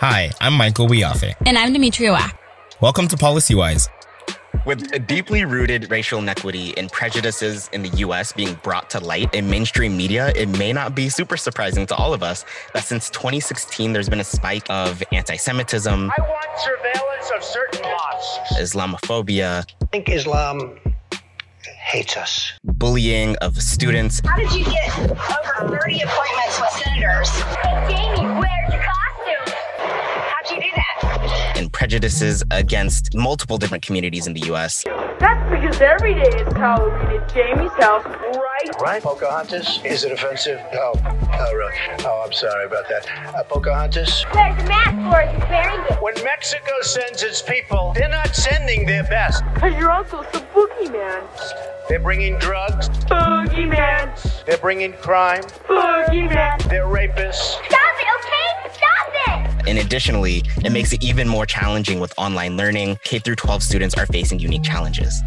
Hi, I'm Michael Wiafe. And I'm Demetria Wack. Welcome to PolicyWise. With a deeply rooted racial inequity and prejudices in the US being brought to light in mainstream media, it may not be super surprising to all of us that since 2016, there's been a spike of anti Semitism. I want surveillance of certain mosques. Islamophobia. I think Islam hates us. Bullying of students. How did you get over 30 appointments with senators? Hey, Jamie, where's your And prejudices against multiple different communities in the US. That's because every day is Halloween at Jamie's house, right? Right, Pocahontas? Is it offensive? Oh, oh, really? Oh, I'm sorry about that. Uh, Pocahontas? Where's the mask for it? He's wearing it. When Mexico sends its people, they're not sending their best. Cause your uncle's the boogeyman. They're bringing drugs. Boogeyman. They're bringing crime. Boogeyman. They're rapists. Stop it, okay? Stop it! And additionally, it makes it even more challenging with online learning. K through 12 students are facing unique challenges.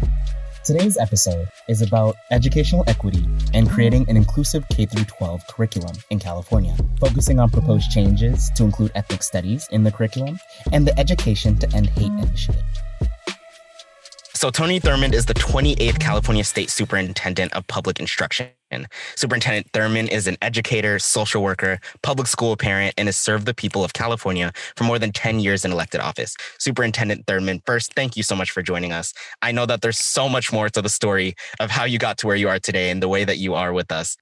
Today's episode is about educational equity and creating an inclusive K 12 curriculum in California, focusing on proposed changes to include ethnic studies in the curriculum and the Education to End Hate initiative. So, Tony Thurmond is the 28th California State Superintendent of Public Instruction. Superintendent Thurmond is an educator, social worker, public school parent, and has served the people of California for more than 10 years in elected office. Superintendent Thurmond, first, thank you so much for joining us. I know that there's so much more to the story of how you got to where you are today and the way that you are with us.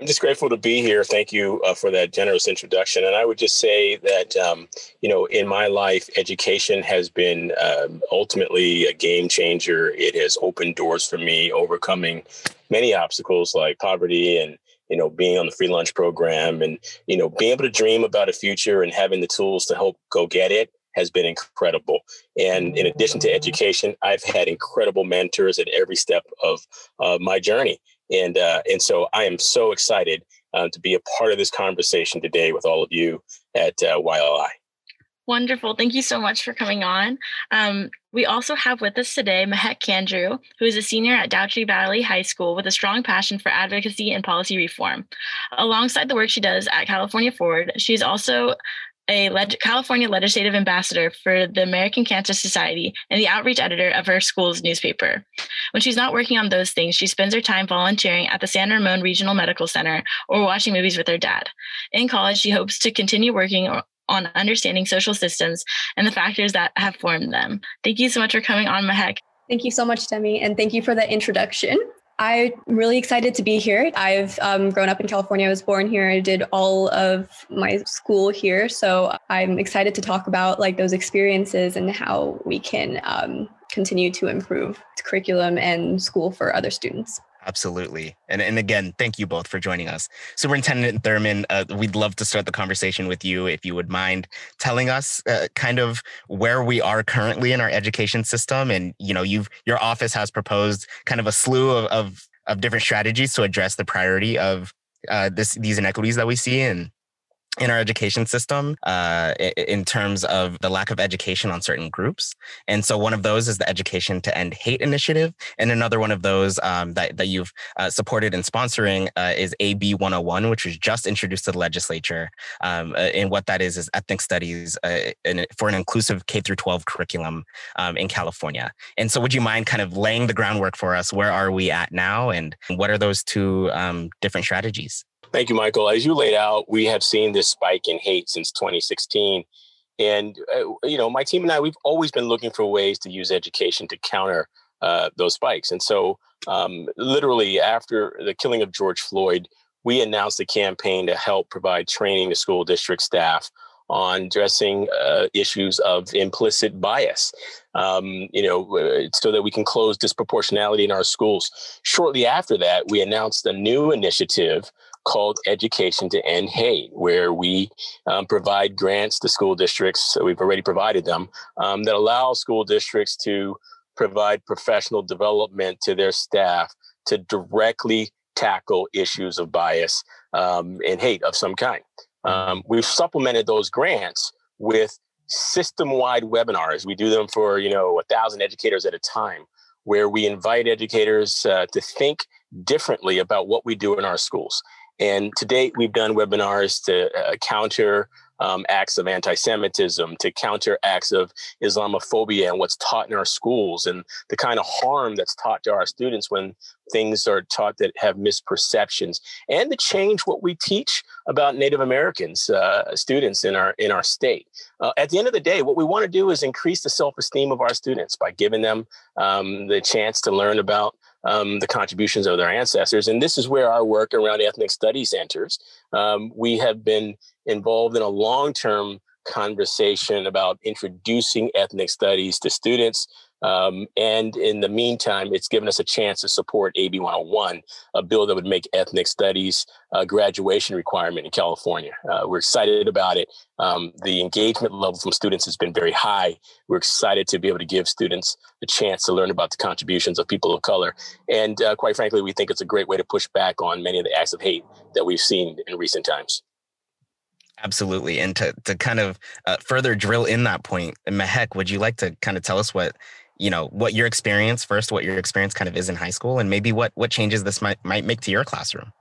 I'm just grateful to be here. Thank you uh, for that generous introduction. And I would just say that, um, you know, in my life, education has been um, ultimately a game changer. It has opened doors for me, overcoming many obstacles like poverty and you know being on the free lunch program and you know being able to dream about a future and having the tools to help go get it has been incredible. And in addition to education, I've had incredible mentors at every step of uh, my journey. And uh, and so I am so excited uh, to be a part of this conversation today with all of you at uh, YLI. Wonderful. Thank you so much for coming on. Um, we also have with us today Mehek Kandrew, who is a senior at Dougherty Valley High School with a strong passion for advocacy and policy reform. Alongside the work she does at California Forward, she's also a leg- California legislative ambassador for the American Cancer Society and the outreach editor of her school's newspaper. When she's not working on those things, she spends her time volunteering at the San Ramon Regional Medical Center or watching movies with her dad. In college, she hopes to continue working on understanding social systems and the factors that have formed them. Thank you so much for coming on, Mehek. Thank you so much, Demi, and thank you for the introduction. I'm really excited to be here. I've um, grown up in California. I was born here. I did all of my school here. So I'm excited to talk about like those experiences and how we can um, continue to improve curriculum and school for other students. Absolutely. And, and again, thank you both for joining us. Superintendent Thurmond, uh, we'd love to start the conversation with you if you would mind telling us uh, kind of where we are currently in our education system. And, you know, you've your office has proposed kind of a slew of, of, of different strategies to address the priority of uh, this these inequities that we see and in our education system uh, in terms of the lack of education on certain groups. And so one of those is the Education to End Hate Initiative. And another one of those um, that, that you've uh, supported and sponsoring uh, is AB 101, which was just introduced to the legislature. Um, uh, and what that is is ethnic studies uh, in, for an inclusive K through 12 curriculum um, in California. And so would you mind kind of laying the groundwork for us? Where are we at now? And what are those two um, different strategies? Thank you, Michael. As you laid out, we have seen this spike in hate since 2016. And, uh, you know, my team and I, we've always been looking for ways to use education to counter uh, those spikes. And so, um, literally, after the killing of George Floyd, we announced a campaign to help provide training to school district staff on addressing uh, issues of implicit bias, um, you know, so that we can close disproportionality in our schools. Shortly after that, we announced a new initiative called Education to End Hate, where we um, provide grants to school districts. So we've already provided them um, that allow school districts to provide professional development to their staff to directly tackle issues of bias um, and hate of some kind. Um, we've supplemented those grants with system-wide webinars. We do them for you know a thousand educators at a time, where we invite educators uh, to think differently about what we do in our schools. And to date, we've done webinars to uh, counter um, acts of anti-Semitism, to counter acts of Islamophobia and what's taught in our schools, and the kind of harm that's taught to our students when things are taught that have misperceptions, and to change what we teach about Native Americans uh, students in our in our state. Uh, at the end of the day, what we want to do is increase the self-esteem of our students by giving them um, the chance to learn about um, the contributions of their ancestors. And this is where our work around ethnic studies enters. Um, we have been involved in a long term conversation about introducing ethnic studies to students um, and in the meantime, it's given us a chance to support AB 101, a bill that would make ethnic studies a graduation requirement in California. Uh, we're excited about it. Um, the engagement level from students has been very high. We're excited to be able to give students a chance to learn about the contributions of people of color. And uh, quite frankly, we think it's a great way to push back on many of the acts of hate that we've seen in recent times. Absolutely. And to, to kind of uh, further drill in that point, Mehek, would you like to kind of tell us what you know what your experience first what your experience kind of is in high school and maybe what what changes this might might make to your classroom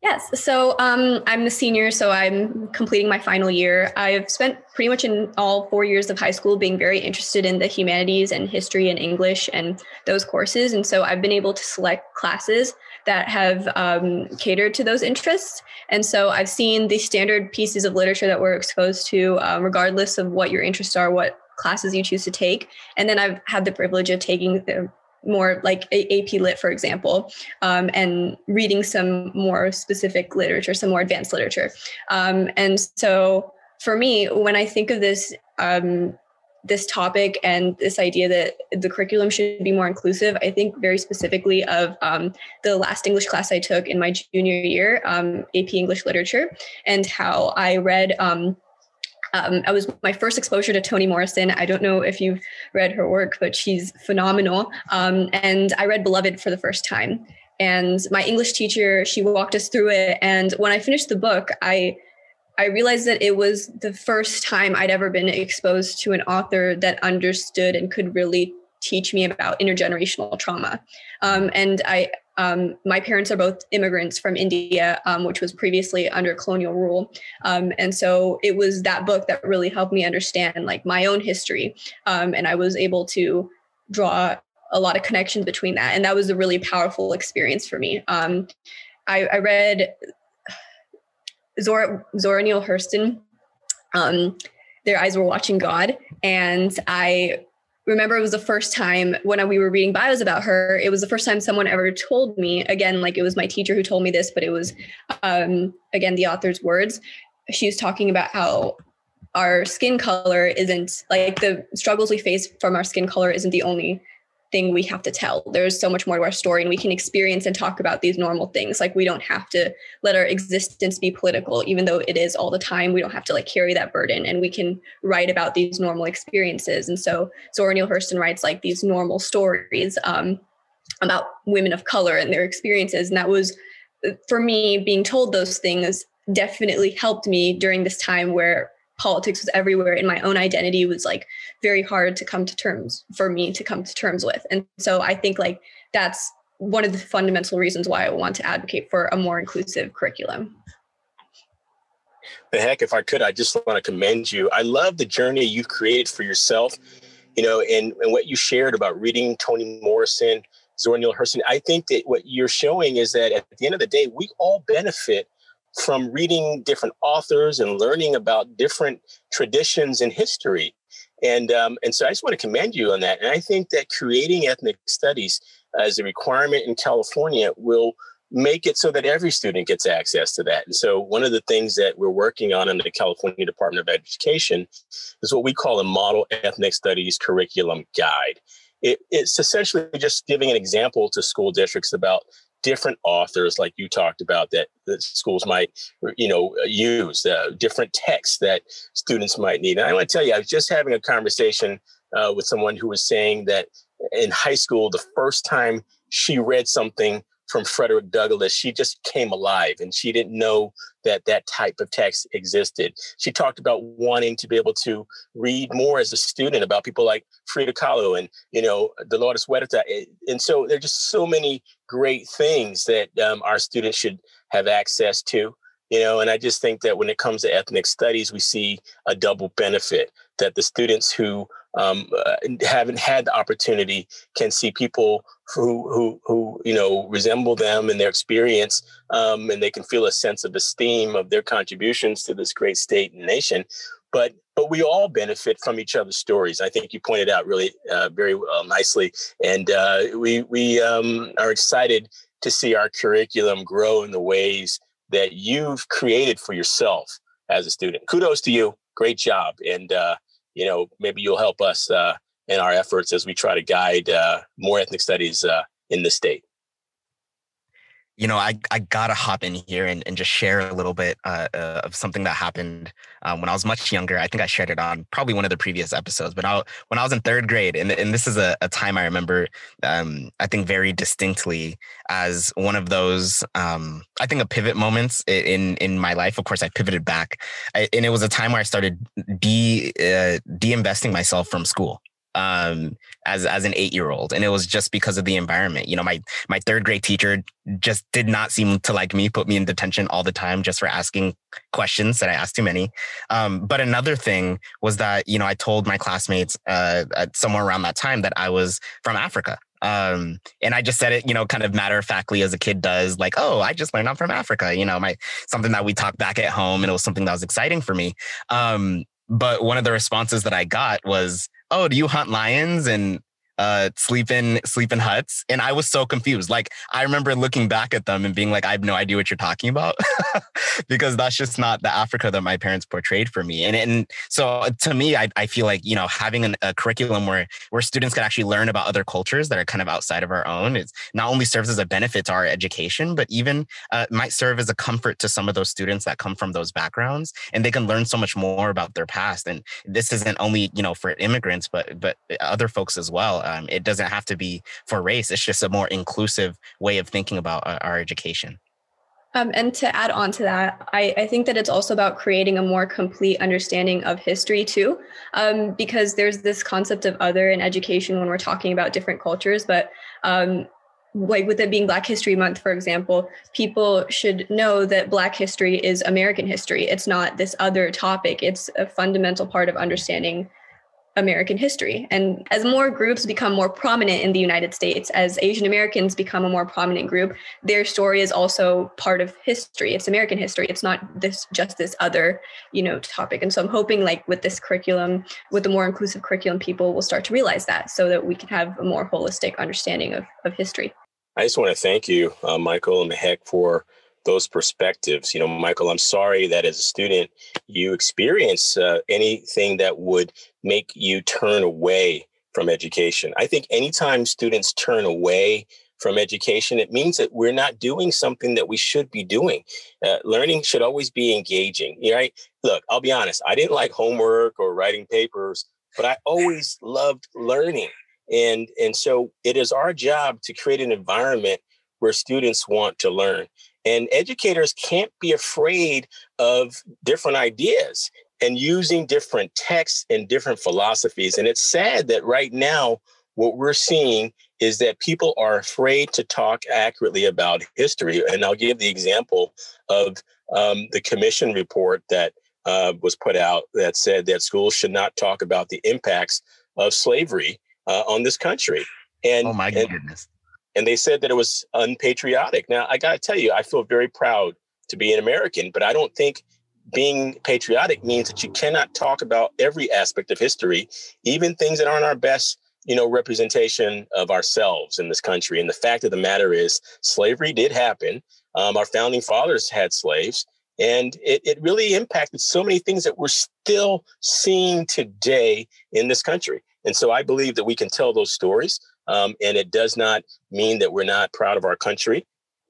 Yes. So um, I'm the senior, so I'm completing my final year. I've spent pretty much in all four years of high school being very interested in the humanities and history and English and those courses. And so I've been able to select classes that have um, catered to those interests. And so I've seen the standard pieces of literature that we're exposed to, um, regardless of what your interests are, what classes you choose to take. And then I've had the privilege of taking the more like AP Lit, for example, um, and reading some more specific literature, some more advanced literature. Um, and so for me, when I think of this, um, this topic and this idea that the curriculum should be more inclusive, I think very specifically of um, the last English class I took in my junior year, um, AP English Literature, and how I read um, I was my first exposure to Toni Morrison. I don't know if you've read her work, but she's phenomenal. Um, and I read Beloved for the first time. And my English teacher, she walked us through it. And when I finished the book, I I realized that it was the first time I'd ever been exposed to an author that understood and could really teach me about intergenerational trauma. Um, and I um, my parents are both immigrants from India, um, which was previously under colonial rule. Um, and so it was that book that really helped me understand like my own history. Um, and I was able to draw a lot of connections between that. And that was a really powerful experience for me. Um, I, I, read Zora, Zora Neale Hurston. Um, their eyes were watching God. And I remember it was the first time when we were reading bios about her it was the first time someone ever told me again like it was my teacher who told me this but it was um, again the author's words. She was talking about how our skin color isn't like the struggles we face from our skin color isn't the only thing we have to tell. There's so much more to our story, and we can experience and talk about these normal things. Like we don't have to let our existence be political, even though it is all the time. We don't have to like carry that burden, and we can write about these normal experiences. And so Zora Neale Hurston writes like these normal stories um, about women of color and their experiences, and that was for me being told those things definitely helped me during this time where politics was everywhere and my own identity was like very hard to come to terms for me to come to terms with. And so i think like that's one of the fundamental reasons why i want to advocate for a more inclusive curriculum. Mehek if i could i just want to commend you. I love the journey you've created for yourself you know and, and what you shared about reading toni morrison zora neale hurston. I think that what you're showing is that at the end of the day we all benefit from reading different authors and learning about different traditions and history. And, um, and so I just want to commend you on that. And I think that creating ethnic studies as a requirement in California will make it so that every student gets access to that. And so one of the things that we're working on in the California Department of Education is what we call a model ethnic studies curriculum guide. It, it's essentially just giving an example to school districts about different authors like you talked about that, that schools might you know use uh, different texts that students might need. And i want to tell you i was just having a conversation uh, with someone who was saying that in high school the first time she read something from Frederick Douglass, she just came alive and she didn't know that that type of text existed. She talked about wanting to be able to read more as a student about people like Frida Kahlo and, you know, Dolores Huerta. And so there are just so many great things that um, our students should have access to. you know and i just think that when it comes to ethnic studies we see a double benefit that the students who um, uh, haven't had the opportunity can see people who who who you know resemble them in their experience um, and they can feel a sense of esteem of their contributions to this great state and nation but but we all benefit from each other's stories. I think you pointed out really uh, very uh, nicely, and uh, we we um, are excited to see our curriculum grow in the ways that you've created for yourself as a student. Kudos to you. Great job. And, uh, you know, maybe you'll help us uh, in our efforts as we try to guide uh, more ethnic studies uh, in the state you know, I, I gotta hop in here and, and just share a little bit uh, uh, of something that happened um, when I was much younger. I think I shared it on probably one of the previous episodes, but I, when I was in third grade, and, and this is a, a time I remember, um, I think very distinctly as one of those, um, I think a pivot moments in in my life. Of course, I pivoted back, I, and it was a time where I started de uh, de-investing myself from school um, as as an eight year old, and it was just because of the environment. You know, my my third grade teacher just did not seem to like me, put me in detention all the time just for asking questions that I asked too many. Um, but another thing was that you know I told my classmates uh, somewhere around that time that I was from Africa. Um, and I just said it, you know, kind of matter of factly as a kid does, like, oh, I just learned I'm from Africa, you know, my something that we talked back at home, and it was something that was exciting for me. Um, but one of the responses that I got was, "Oh, do you hunt lions?" and uh, sleep in sleep in huts, and I was so confused. Like I remember looking back at them and being like, I have no idea what you're talking about, because that's just not the Africa that my parents portrayed for me. And and so uh, to me, I, I feel like you know having an, a curriculum where where students can actually learn about other cultures that are kind of outside of our own, it not only serves as a benefit to our education, but even uh, might serve as a comfort to some of those students that come from those backgrounds, and they can learn so much more about their past. And this isn't only you know for immigrants, but but other folks as well um, it doesn't have to be for race. It's just a more inclusive way of thinking about our, our education. Um, and to add on to that, I, I, think that it's also about creating a more complete understanding of history too, um, because there's this concept of other in education when we're talking about different cultures. But um, like with it being Black History Month, for example, people should know that Black history is American history. It's not this other topic. It's a fundamental part of understanding American history. And as more groups become more prominent in the United States, as Asian Americans become a more prominent group, their story is also part of history. It's American history. It's not this just this other, you know, topic. And so I'm hoping like with this curriculum, with the more inclusive curriculum, people will start to realize that so that we can have a more holistic understanding of, of history. I just want to thank you, uh, Michael and Mehek, for those perspectives. You know, Michael, I'm sorry that as a student you experience uh, anything that would make you turn away from education. I think anytime students turn away from education, it means that we're not doing something that we should be doing. Uh, learning should always be engaging, right? Look, I'll be honest, I didn't like homework or writing papers, but I always loved learning. And, and so it is our job to create an environment where students want to learn. And educators can't be afraid of different ideas and using different texts and different philosophies. And it's sad that right now, what we're seeing is that people are afraid to talk accurately about history. And I'll give the example of um, the commission report that uh, was put out that said that schools should not talk about the impacts of slavery uh, on this country. And oh my and, goodness and they said that it was unpatriotic. Now, I got to tell you, I feel very proud to be an American, but I don't think being patriotic means that you cannot talk about every aspect of history, even things that aren't our best, you know, representation of ourselves in this country. And the fact of the matter is, slavery did happen. Um, our founding fathers had slaves, and it, it really impacted so many things that we're still seeing today in this country. And so I believe that we can tell those stories. Um, and it does not mean that we're not proud of our country.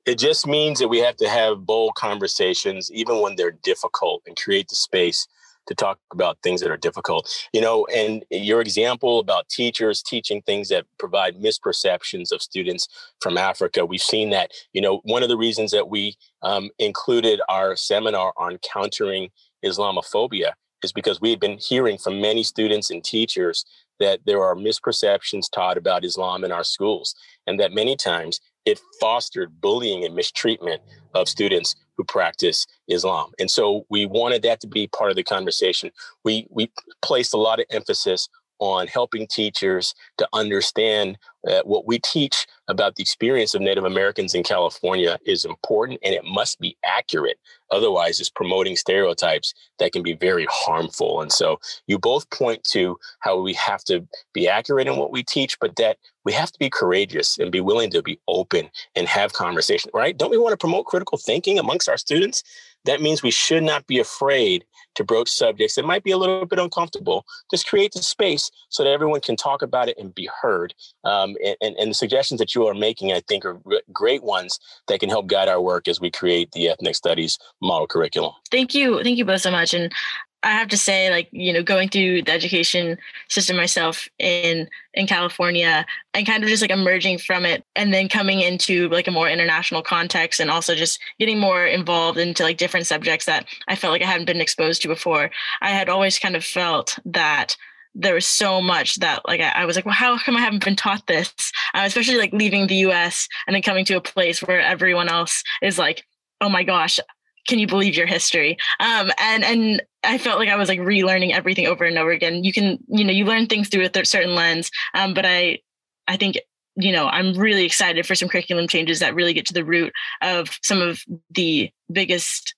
It just means that we have to have bold conversations, even when they're difficult, and create the space to talk about things that are difficult. You know, and your example about teachers teaching things that provide misperceptions of students from Africa, we've seen that. You know, one of the reasons that we um, included our seminar on countering Islamophobia is because we had been hearing from many students and teachers that there are misperceptions taught about Islam in our schools, and that many times it fostered bullying and mistreatment of students who practice Islam. And so we wanted that to be part of the conversation. We we placed a lot of emphasis on helping teachers to understand that what we teach about the experience of Native Americans in California is important and it must be accurate. Otherwise, it's promoting stereotypes that can be very harmful. And so you both point to how we have to be accurate in what we teach, but that we have to be courageous and be willing to be open and have conversation, right? Don't we want to promote critical thinking amongst our students? That means we should not be afraid to broach subjects that might be a little bit uncomfortable. Just create the space so that everyone can talk about it and be heard. Um, and, and, the suggestions that you are making, I think, are great ones that can help guide our work as we create the ethnic studies model curriculum. Thank you. Thank you both so much. And I have to say, like, you know, going through the education system myself in in California and kind of just like emerging from it and then coming into like a more international context and also just getting more involved into like different subjects that I felt like I hadn't been exposed to before. I had always kind of felt that there was so much that like I, I, was like, well, how come I haven't been taught this? Uh, especially like leaving the U.S. and then coming to a place where everyone else is like, oh my gosh, can you believe your history? Um, and and I felt like I was like relearning everything over and over again. You can you know you learn things through a certain lens, um, but I I think you know I'm really excited for some curriculum changes that really get to the root of some of the biggest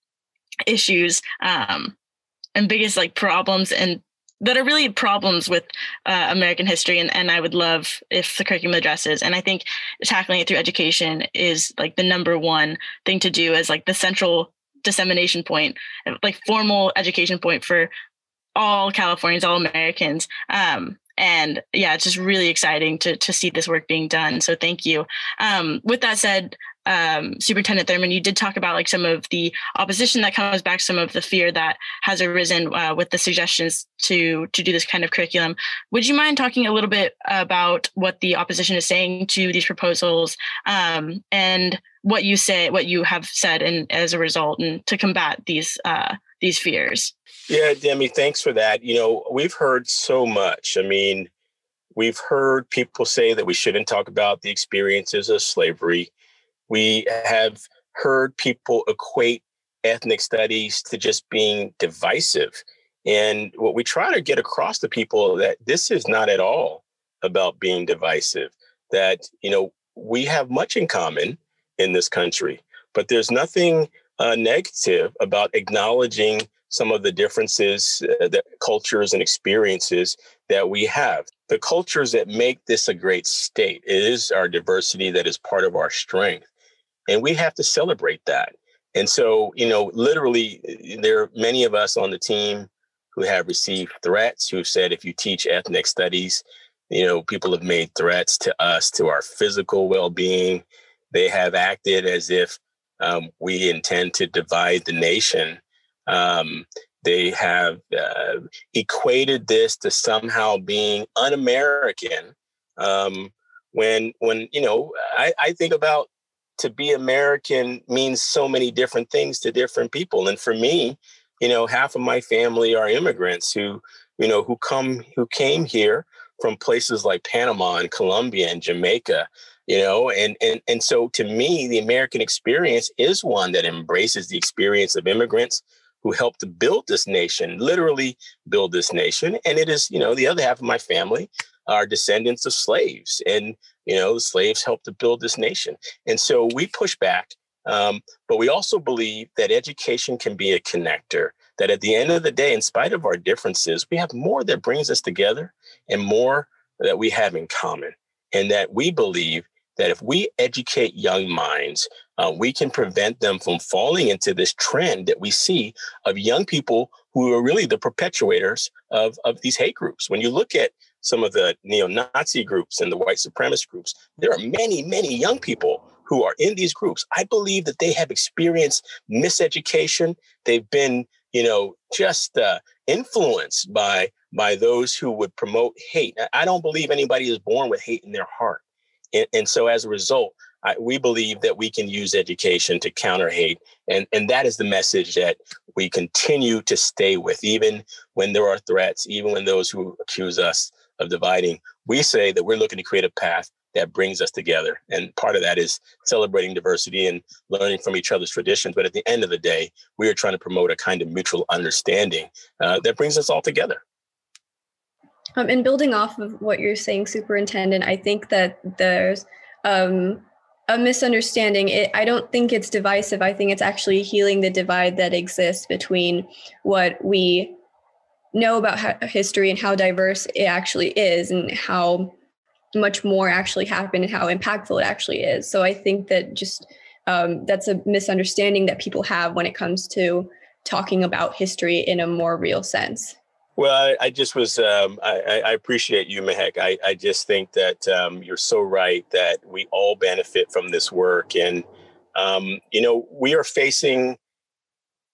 issues um, and biggest like problems and that are really problems with uh, American history, and, and I would love if the curriculum addresses. And I think tackling it through education is like the number one thing to do as like the central dissemination point, like formal education point for all Californians, all Americans. Um, and yeah, it's just really exciting to to see this work being done. So thank you. Um, with that said, um, Superintendent Thurmond, you did talk about like some of the opposition that comes back, some of the fear that has arisen uh, with the suggestions to to do this kind of curriculum. Would you mind talking a little bit about what the opposition is saying to these proposals um, and what you say, what you have said, and as a result, and to combat these uh, these fears? Yeah, Demi, thanks for that. You know, we've heard so much. I mean, we've heard people say that we shouldn't talk about the experiences of slavery we have heard people equate ethnic studies to just being divisive. And what we try to get across to people that this is not at all about being divisive, that, you know, we have much in common in this country, but there's nothing uh, negative about acknowledging some of the differences, uh, the cultures and experiences that we have. The cultures that make this a great state it is our diversity that is part of our strength. And we have to celebrate that. And so, you know, literally, there are many of us on the team who have received threats who've said, if you teach ethnic studies, you know, people have made threats to us, to our physical well being. They have acted as if um, we intend to divide the nation. Um, they have uh, equated this to somehow being un-American. Um, when, when you know, I, I think about to be American means so many different things to different people. And for me, you know, half of my family are immigrants who, you know, who come who came here from places like Panama and Colombia and Jamaica, you know, and and and so to me, the American experience is one that embraces the experience of immigrants who helped to build this nation, literally build this nation. And it is, you know, the other half of my family are descendants of slaves. And you know, slaves helped to build this nation. And so we push back. Um, but we also believe that education can be a connector, that at the end of the day, in spite of our differences, we have more that brings us together and more that we have in common. And that we believe that if we educate young minds, uh, we can prevent them from falling into this trend that we see of young people who are really the perpetuators of, of these hate groups. When you look at some of the neo-Nazi groups and the white supremacist groups, there are many, many young people who are in these groups. I believe that they have experienced miseducation. They've been, you know, just uh, influenced by by those who would promote hate. I don't believe anybody is born with hate in their heart, and, and so as a result, I, we believe that we can use education to counter hate, and and that is the message that we continue to stay with, even when there are threats, even when those who accuse us of dividing. We say that we're looking to create a path that brings us together. And part of that is celebrating diversity and learning from each other's traditions. But at the end of the day, we are trying to promote a kind of mutual understanding uh, that brings us all together. Um, and building off of what you're saying, Superintendent, I think that there's um, a misunderstanding. It, I don't think it's divisive. I think it's actually healing the divide that exists between what we know about history and how diverse it actually is and how much more actually happened and how impactful it actually is. So I think that just um, that's a misunderstanding that people have when it comes to talking about history in a more real sense. Well, I, I just was, um, I, I, appreciate you, Mehek. I, I just think that um, you're so right that we all benefit from this work. And, um, you know, we are facing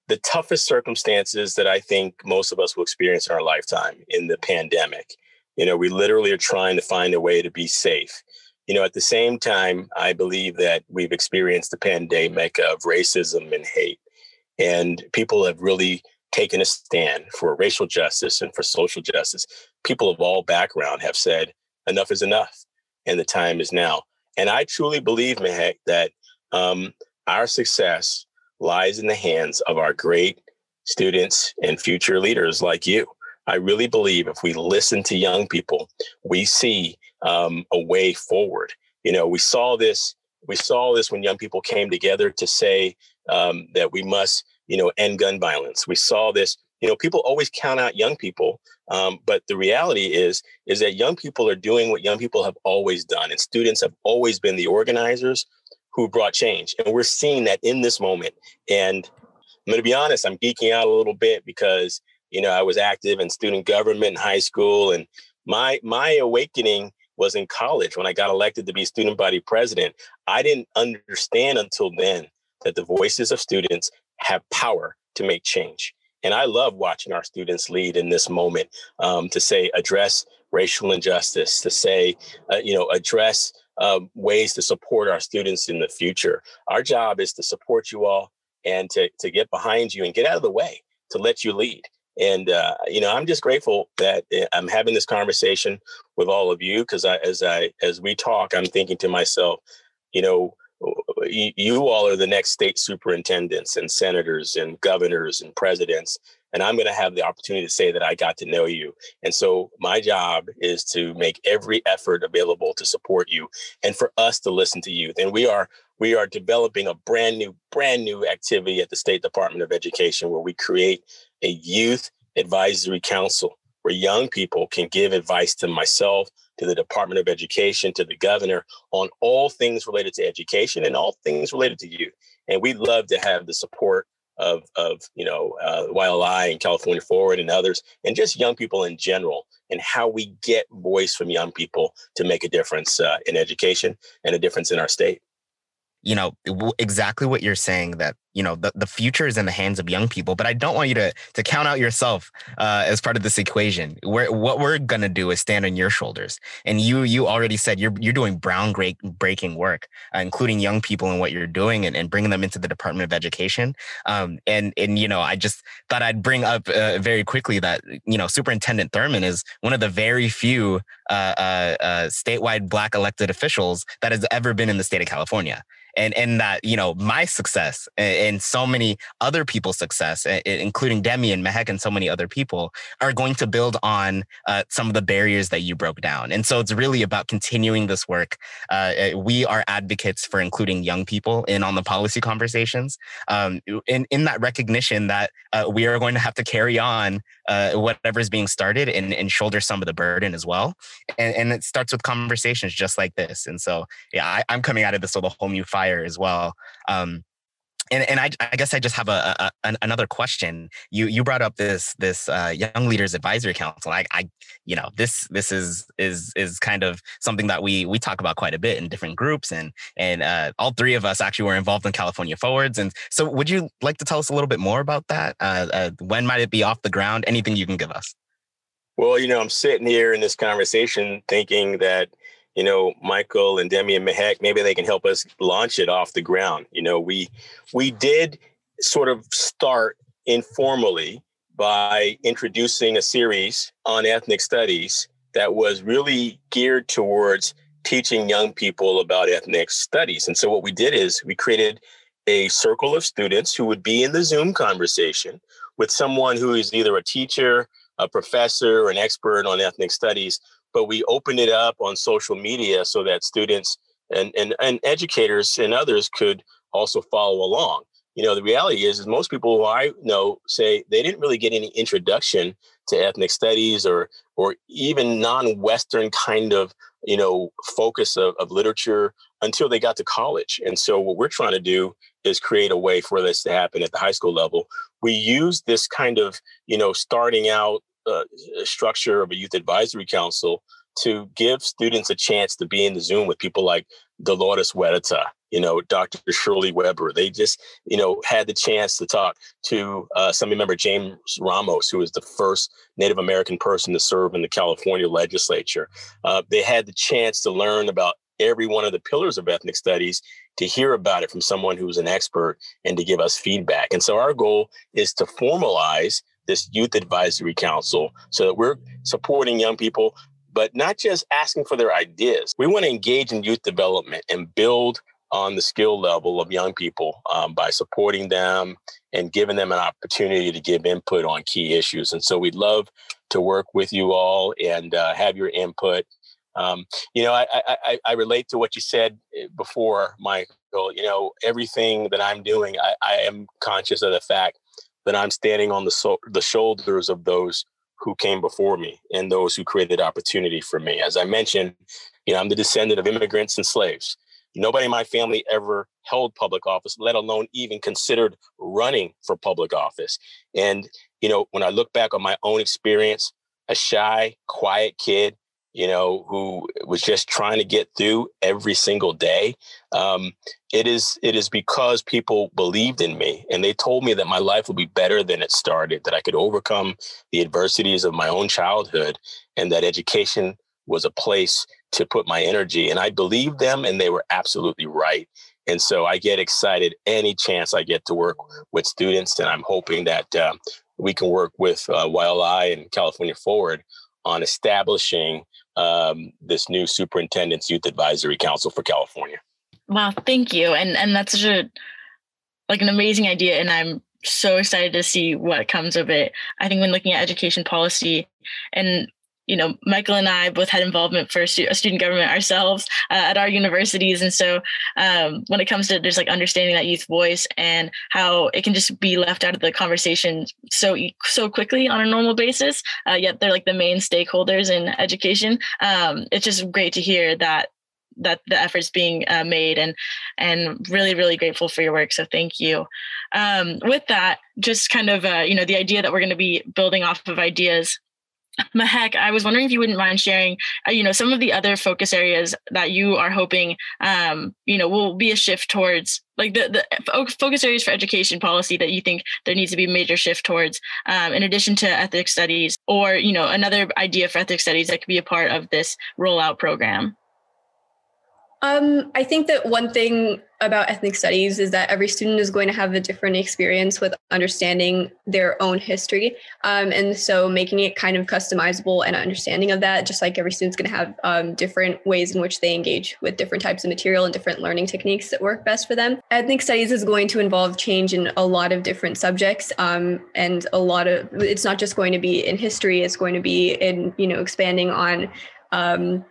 the toughest circumstances that I think most of us will experience in our lifetime in the pandemic. You know, we literally are trying to find a way to be safe. You know, at the same time, I believe that we've experienced the pandemic of racism and hate. And people have really taken a stand for racial justice and for social justice. People of all background have said enough is enough, and the time is now. And I truly believe, Mehek, that um, our success lies in the hands of our great students and future leaders like you. I really believe if we listen to young people, we see um, a way forward. You know, we saw this. We saw this when young people came together to say um, that we must you know, end gun violence. We saw this. You know, people always count out young people, um, but the reality is is that young people are doing what young people have always done, and students have always been the organizers who brought change. And we're seeing that in this moment. And I'm going to be honest, I'm geeking out a little bit because you know I was active in student government in high school, and my my awakening was in college when I got elected to be student body president. I didn't understand until then that the voices of students have power to make change. And I love watching our students lead in this moment um, to say, address racial injustice, to say, uh, you know, address ways to support our students in the future. Our job is to support you all and to, to get behind you and get out of the way to let you lead. And uh, you know, I'm just grateful that uh, I'm having this conversation with all of you because as I as we talk, I'm thinking to myself, you know, you all are the next state superintendents and senators and governors and presidents and i'm going to have the opportunity to say that i got to know you and so my job is to make every effort available to support you and for us to listen to youth and we are we are developing a brand new brand new activity at the state department of education where we create a youth advisory council where young people can give advice to myself to the Department of Education, to the governor on all things related to education and all things related to youth. And we'd love to have the support of, of you know, uh, YLI and California Forward and others, and just young people in general, and how we get voice from young people to make a difference uh, in education and a difference in our state you know exactly what you're saying that you know the, the future is in the hands of young people but i don't want you to to count out yourself uh, as part of this equation. We're, what we're gonna do is stand on your shoulders. And you you already said you're you're doing brown breaking work uh, including young people and what you're doing and, and bringing them into the department of education. Um, and and you know i just thought i'd bring up uh, very quickly that you know superintendent thurmond is one of the very few uh, uh, uh, statewide black elected officials that has ever been in the state of california and and that you know my success and, so many other people's success, including Demi and Mehek and so many other people, are going to build on uh, some of the barriers that you broke down. And so it's really about continuing this work. Uh, eh, we are advocates for including young people in on the policy conversations, um, in in that recognition that uh, we are going to have to carry on uh, whatever is being started and, and shoulder some of the burden as well. And, and it starts with conversations just like this. And so, yeah, I, I'm coming out of this with a whole new fire as well. Um, and and I, I guess I just have a, a, another question. You you brought up this this uh, young leaders advisory council. I, I you know this this is is is kind of something that we we talk about quite a bit in different groups and and uh, all three of us actually were involved in California Forwards. And so, would you like to tell us a little bit more about that? Uh, uh when might it be off the ground? Anything you can give us? Well, you know, I'm sitting here in this conversation thinking that you know, Michael and Demi and Mehek, maybe they can help us launch it off the ground. You know, we we did sort of start informally by introducing a series on ethnic studies that was really geared towards teaching young people about ethnic studies. And so what we did is we created a circle of students who would be in the Zoom conversation with someone who is either a teacher, a professor, or an expert on ethnic studies. But we opened it up on social media so that students and, and, and educators and others could also follow along. You know, the reality is, is most people who I know say they didn't really get any introduction to ethnic studies or or even non-Western kind of you know focus of, of literature until they got to college. And so what we're trying to do is create a way for this to happen at the high school level. We use this kind of you know starting out uh, structure of a youth advisory council to give students a chance to be in the Zoom with people like Dolores Huerta, you know, Dr. Shirley Weber. They just, you know, had the chance to talk to uh, Assembly Member James Ramos, who was the first Native American person to serve in the California legislature. Uh, they had the chance to learn about every one of the pillars of ethnic studies to hear about it from someone who's an expert and to give us feedback. And so our goal is to formalize this youth advisory council so that we're supporting young people but not just asking for their ideas. We want to engage in youth development and build on the skill level of young people um, by supporting them and giving them an opportunity to give input on key issues. And so we'd love to work with you all and uh, have your input. Um, you know, I, I, I, relate to what you said eh, before, Michael. You know, everything that I'm doing, I, I am conscious of the fact that I'm standing on the so- the shoulders of those who came before me and those who created opportunity for me. As I mentioned, you know, I'm the descendant of immigrants and slaves. Nobody in my family ever held public office, let alone even considered running for public office. And, you know, when I look back on my own experience, a shy, quiet kid you know, who was just trying to get through every single day. Um, it is it is because people believed in me and they told me that my life would be better than it started, that I could overcome the adversities of my own childhood, and that education was a place to put my energy. And I believed them, and they were absolutely right. And so I get excited any chance I get to work with students, and I'm hoping that uh, we can work with uh, YLI and California Forward on establishing um, this new superintendent's youth advisory council for California. Wow, thank you. And and that's such a like an amazing idea and I'm so excited to see what comes of it. I think when looking at education policy and you know, Michael and I both had involvement for stu- student government ourselves uh, at our universities, and so um, when it comes to just like understanding that youth voice and how it can just be left out of the conversation so so quickly on a normal basis, uh, yet they're like the main stakeholders in education. Um, it's just great to hear that that the efforts being uh, made and and really really grateful for your work so thank you um, with that just kind of uh, you know the idea that we're going to be building off of ideas Mehek, I was wondering if you wouldn't mind sharing, uh, you know, some of the other focus areas that you are hoping, um, you know, will be a shift towards, like the the focus areas for education policy that you think there needs to be a major shift towards, um, in addition to ethnic studies, or you know, another idea for ethnic studies that could be a part of this rollout program. Um, I think that one thing about ethnic studies is that every student is going to have a different experience with understanding their own history. Um, and so making it kind of customizable and understanding of that, just like every student's going to have um, different ways in which they engage with different types of material and different learning techniques that work best for them. Ethnic studies is going to involve change in a lot of different subjects um, and a lot of, it's not just going to be in history, it's going to be in, you know, expanding on um,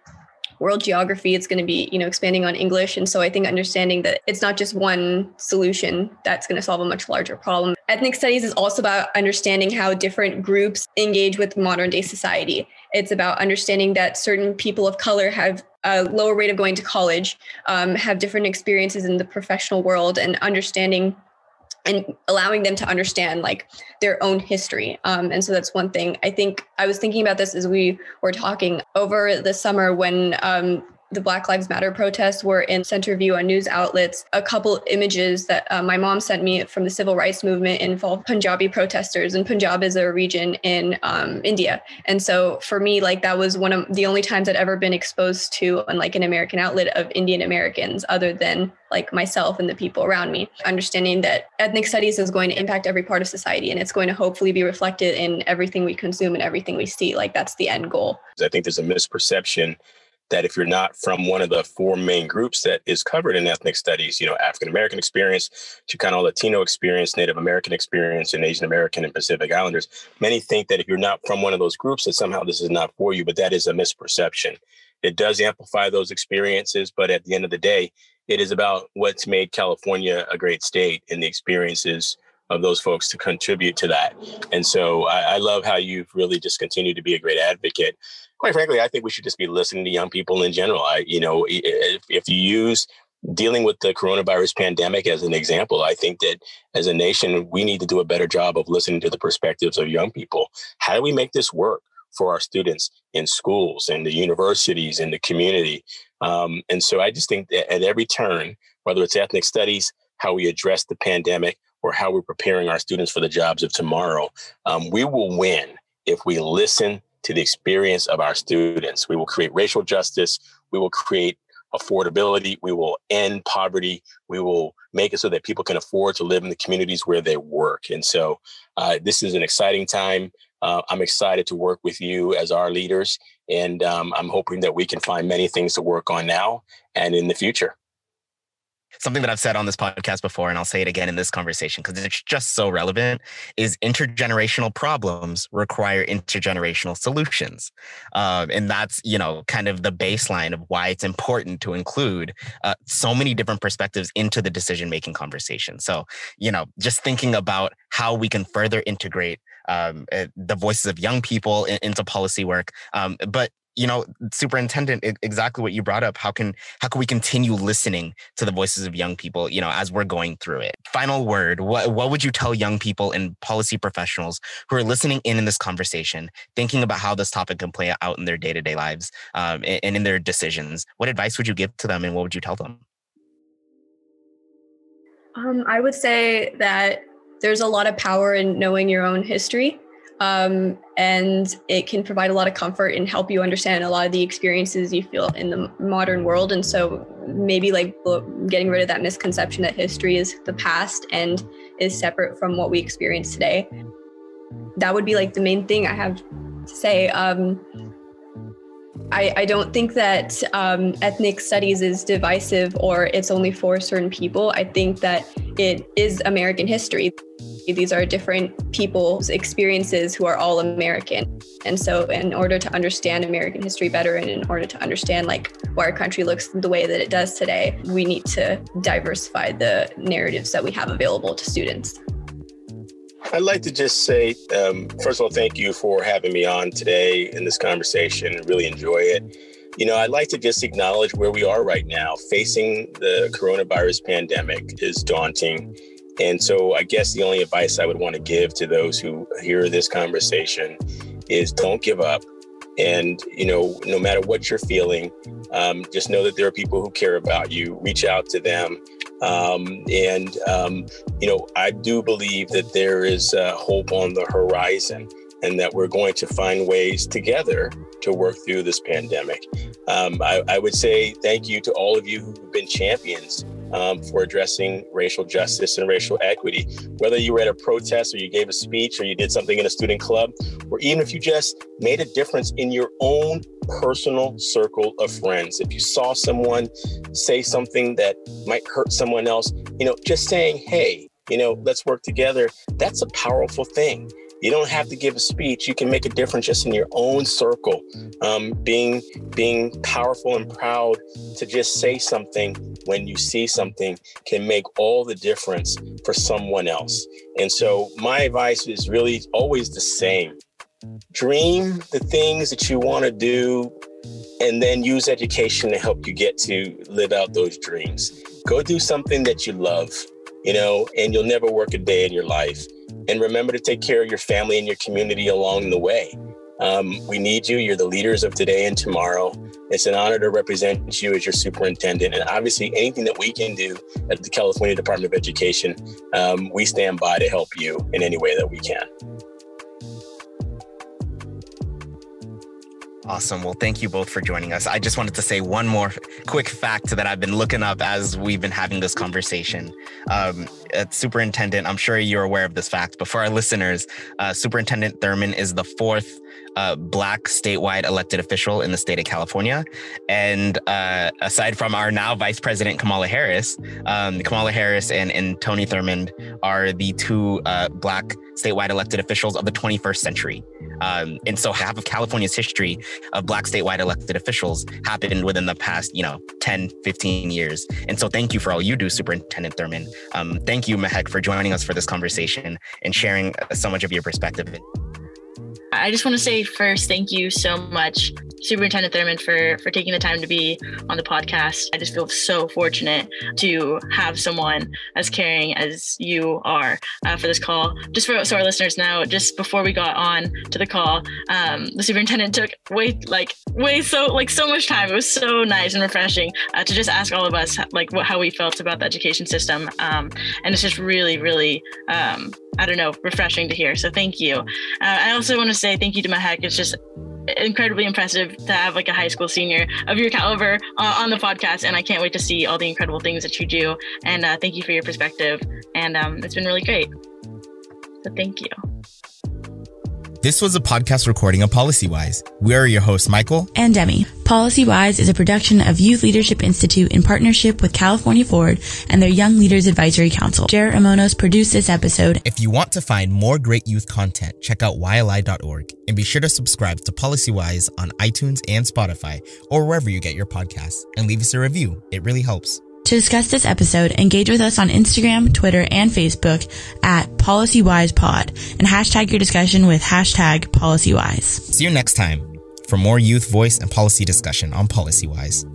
world geography it's going to be you know expanding on english. And so i think understanding that it's not just one solution that's going to solve a much larger problem. Ethnic studies is also about understanding how different groups engage with modern day society. It's about understanding that certain people of color have a lower rate of going to college um, have different experiences in the professional world and understanding and allowing them to understand like their own history. Um, and so that's one thing. I think i was thinking about this as we were talking over the summer when um, the Black Lives Matter protests were in center view on news outlets. A couple images that uh, my mom sent me from the civil rights movement involved Punjabi protesters, and Punjab is a region in um, India. And so for me, like that was one of the only times I'd ever been exposed to, on like an American outlet of Indian Americans, other than like myself and the people around me. Understanding that ethnic studies is going to impact every part of society, and it's going to hopefully be reflected in everything we consume and everything we see. Like that's the end goal. I think there's a misperception that if you're not from one of the four main groups that is covered in ethnic studies, you know, African American experience, Chicano Latino experience, Native American experience, and Asian American and Pacific Islanders, many think that if you're not from one of those groups, that somehow this is not for you, but that is a misperception. It does amplify those experiences, but at the end of the day, it is about what's made California a great state and the experiences of those folks to contribute to that. And so I, I, love how you've really just continued to be a great advocate. Quite frankly, I think we should just be listening to young people in general. I, you know, if, if you use dealing with the coronavirus pandemic as an example, I think that as a nation, we need to do a better job of listening to the perspectives of young people. How do we make this work? for our students in schools and the universities and the community. Um, and so I just think that at every turn, whether it's ethnic studies, how we address the pandemic, or how we're preparing our students for the jobs of tomorrow, um, we will win if we listen to the experience of our students. We will create racial justice. We will create affordability. We will end poverty. We will make it so that people can afford to live in the communities where they work. And so uh, this is an exciting time. Uh, I'm excited to work with you as our leaders. And um, I'm hoping that we can find many things to work on now and in the future something that I've said on this podcast before, and I'll say it again in this conversation because it's just so relevant, is intergenerational problems require intergenerational solutions. Um, and that's, you know, kind of the baseline of why it's important to include uh, so many different perspectives into the decision making conversation. So, you know, just thinking about how we can further integrate um, uh, the voices of young people into policy work, um, but you know superintendent exactly what you brought up how can how can we continue listening to the voices of young people you know as we're going through it? Final word what what would you tell young people and policy professionals who are listening in in this conversation thinking about how this topic can play out in their day-to-day lives um, and in their decisions? What advice would you give to them and what would you tell them? Um, i would say that there's a lot of power in knowing your own history um, and it can provide a lot of comfort and help you understand a lot of the experiences you feel in the modern world and so maybe like getting rid of that misconception that history is the past and is separate from what we experience today that would be like the main thing i have to say um, I, I, don't think that um, ethnic studies is divisive or it's only for certain people. I think that it is American history. These are different people's experiences who are all American. And so in order to understand American history better and in order to understand like why our country looks the way that it does today, we need to diversify the narratives that we have available to students. I'd like to just say, um, first of all, thank you for having me on today in this conversation. Really enjoy it. You know, I'd like to just acknowledge where we are right now. Facing the coronavirus pandemic is daunting. And so I guess the only advice I would want to give to those who hear this conversation is don't give up. And, you know, no matter what you're feeling, um, just know that there are people who care about you. Reach out to them. Um, and, um, you know, I do believe that there is uh, hope on the horizon and that we're going to find ways together to work through this pandemic. Um, I, I, would say thank you to all of you who've been champions um, for addressing racial justice and racial equity. Whether you were at a protest or you gave a speech or you did something in a student club, or even if you just made a difference in your own personal circle of friends. If you saw someone say something that might hurt someone else, you know, just saying, hey, you know, let's work together, that's a powerful thing. You don't have to give a speech. You can make a difference just in your own circle. Um, being being powerful and proud to just say something when you see something can make all the difference for someone else. And so my advice is really always the same. Dream the things that you want to do and then use education to help you get to live out those dreams. Go do something that you love, you know, and you'll never work a day in your life. And remember to take care of your family and your community along the way. Um, we need you. You're the leaders of today and tomorrow. It's an honor to represent you as your superintendent. And obviously, anything that we can do at the California Department of Education, um, we stand by to help you in any way that we can. Awesome. Well, thank you both for joining us. I just wanted to say one more quick fact that I've been looking up as we've been having this conversation. Um, Superintendent, I'm sure you're aware of this fact, but for our listeners, uh, Superintendent Thurmond is the fourth uh, black statewide elected official in the state of California. And uh, aside from our now Vice President Kamala Harris, um, Kamala Harris and, and Tony Thurmond are the two uh, black statewide elected officials of the 21st century. Um, and so half of California's history of black statewide elected officials happened within the past, you know, 10, 15 years. And so thank you for all you do, Superintendent Thurmond. Um, thank you, Mehek, for joining us for this conversation and sharing so much of your perspective. I just want to say first, thank you so much, Superintendent Thurmond, for for taking the time to be on the podcast. I just feel so fortunate to have someone as caring as you are uh, for this call. Just for so our listeners know, just before we got on to the call, um, the superintendent took way like way so like so much time. It was so nice and refreshing uh, to just ask all of us like what, how we felt about the education system, um, and it's just really, really um, I don't know, refreshing to hear. So thank you. Uh, I also want to say thank you to Mehek. It's just incredibly impressive to have like a high school senior of your caliber uh, on the podcast and i can't wait to see all the incredible things that you do and uh, thank you for your perspective and um, it's been really great so thank you this was a podcast recording of PolicyWise. We are your hosts, Michael and Demi. PolicyWise is a production of Youth Leadership Institute in partnership with California Forward and their Young Leaders Advisory Council. Jared Amonos produced this episode. If you want to find more great youth content, check out YLI.org and be sure to subscribe to PolicyWise on iTunes and Spotify or wherever you get your podcasts and leave us a review. It really helps. To discuss this episode, engage with us on Instagram, Twitter, and Facebook at PolicyWisePod and hashtag your discussion with hashtag PolicyWise. See you next time for more youth voice and policy discussion on PolicyWise.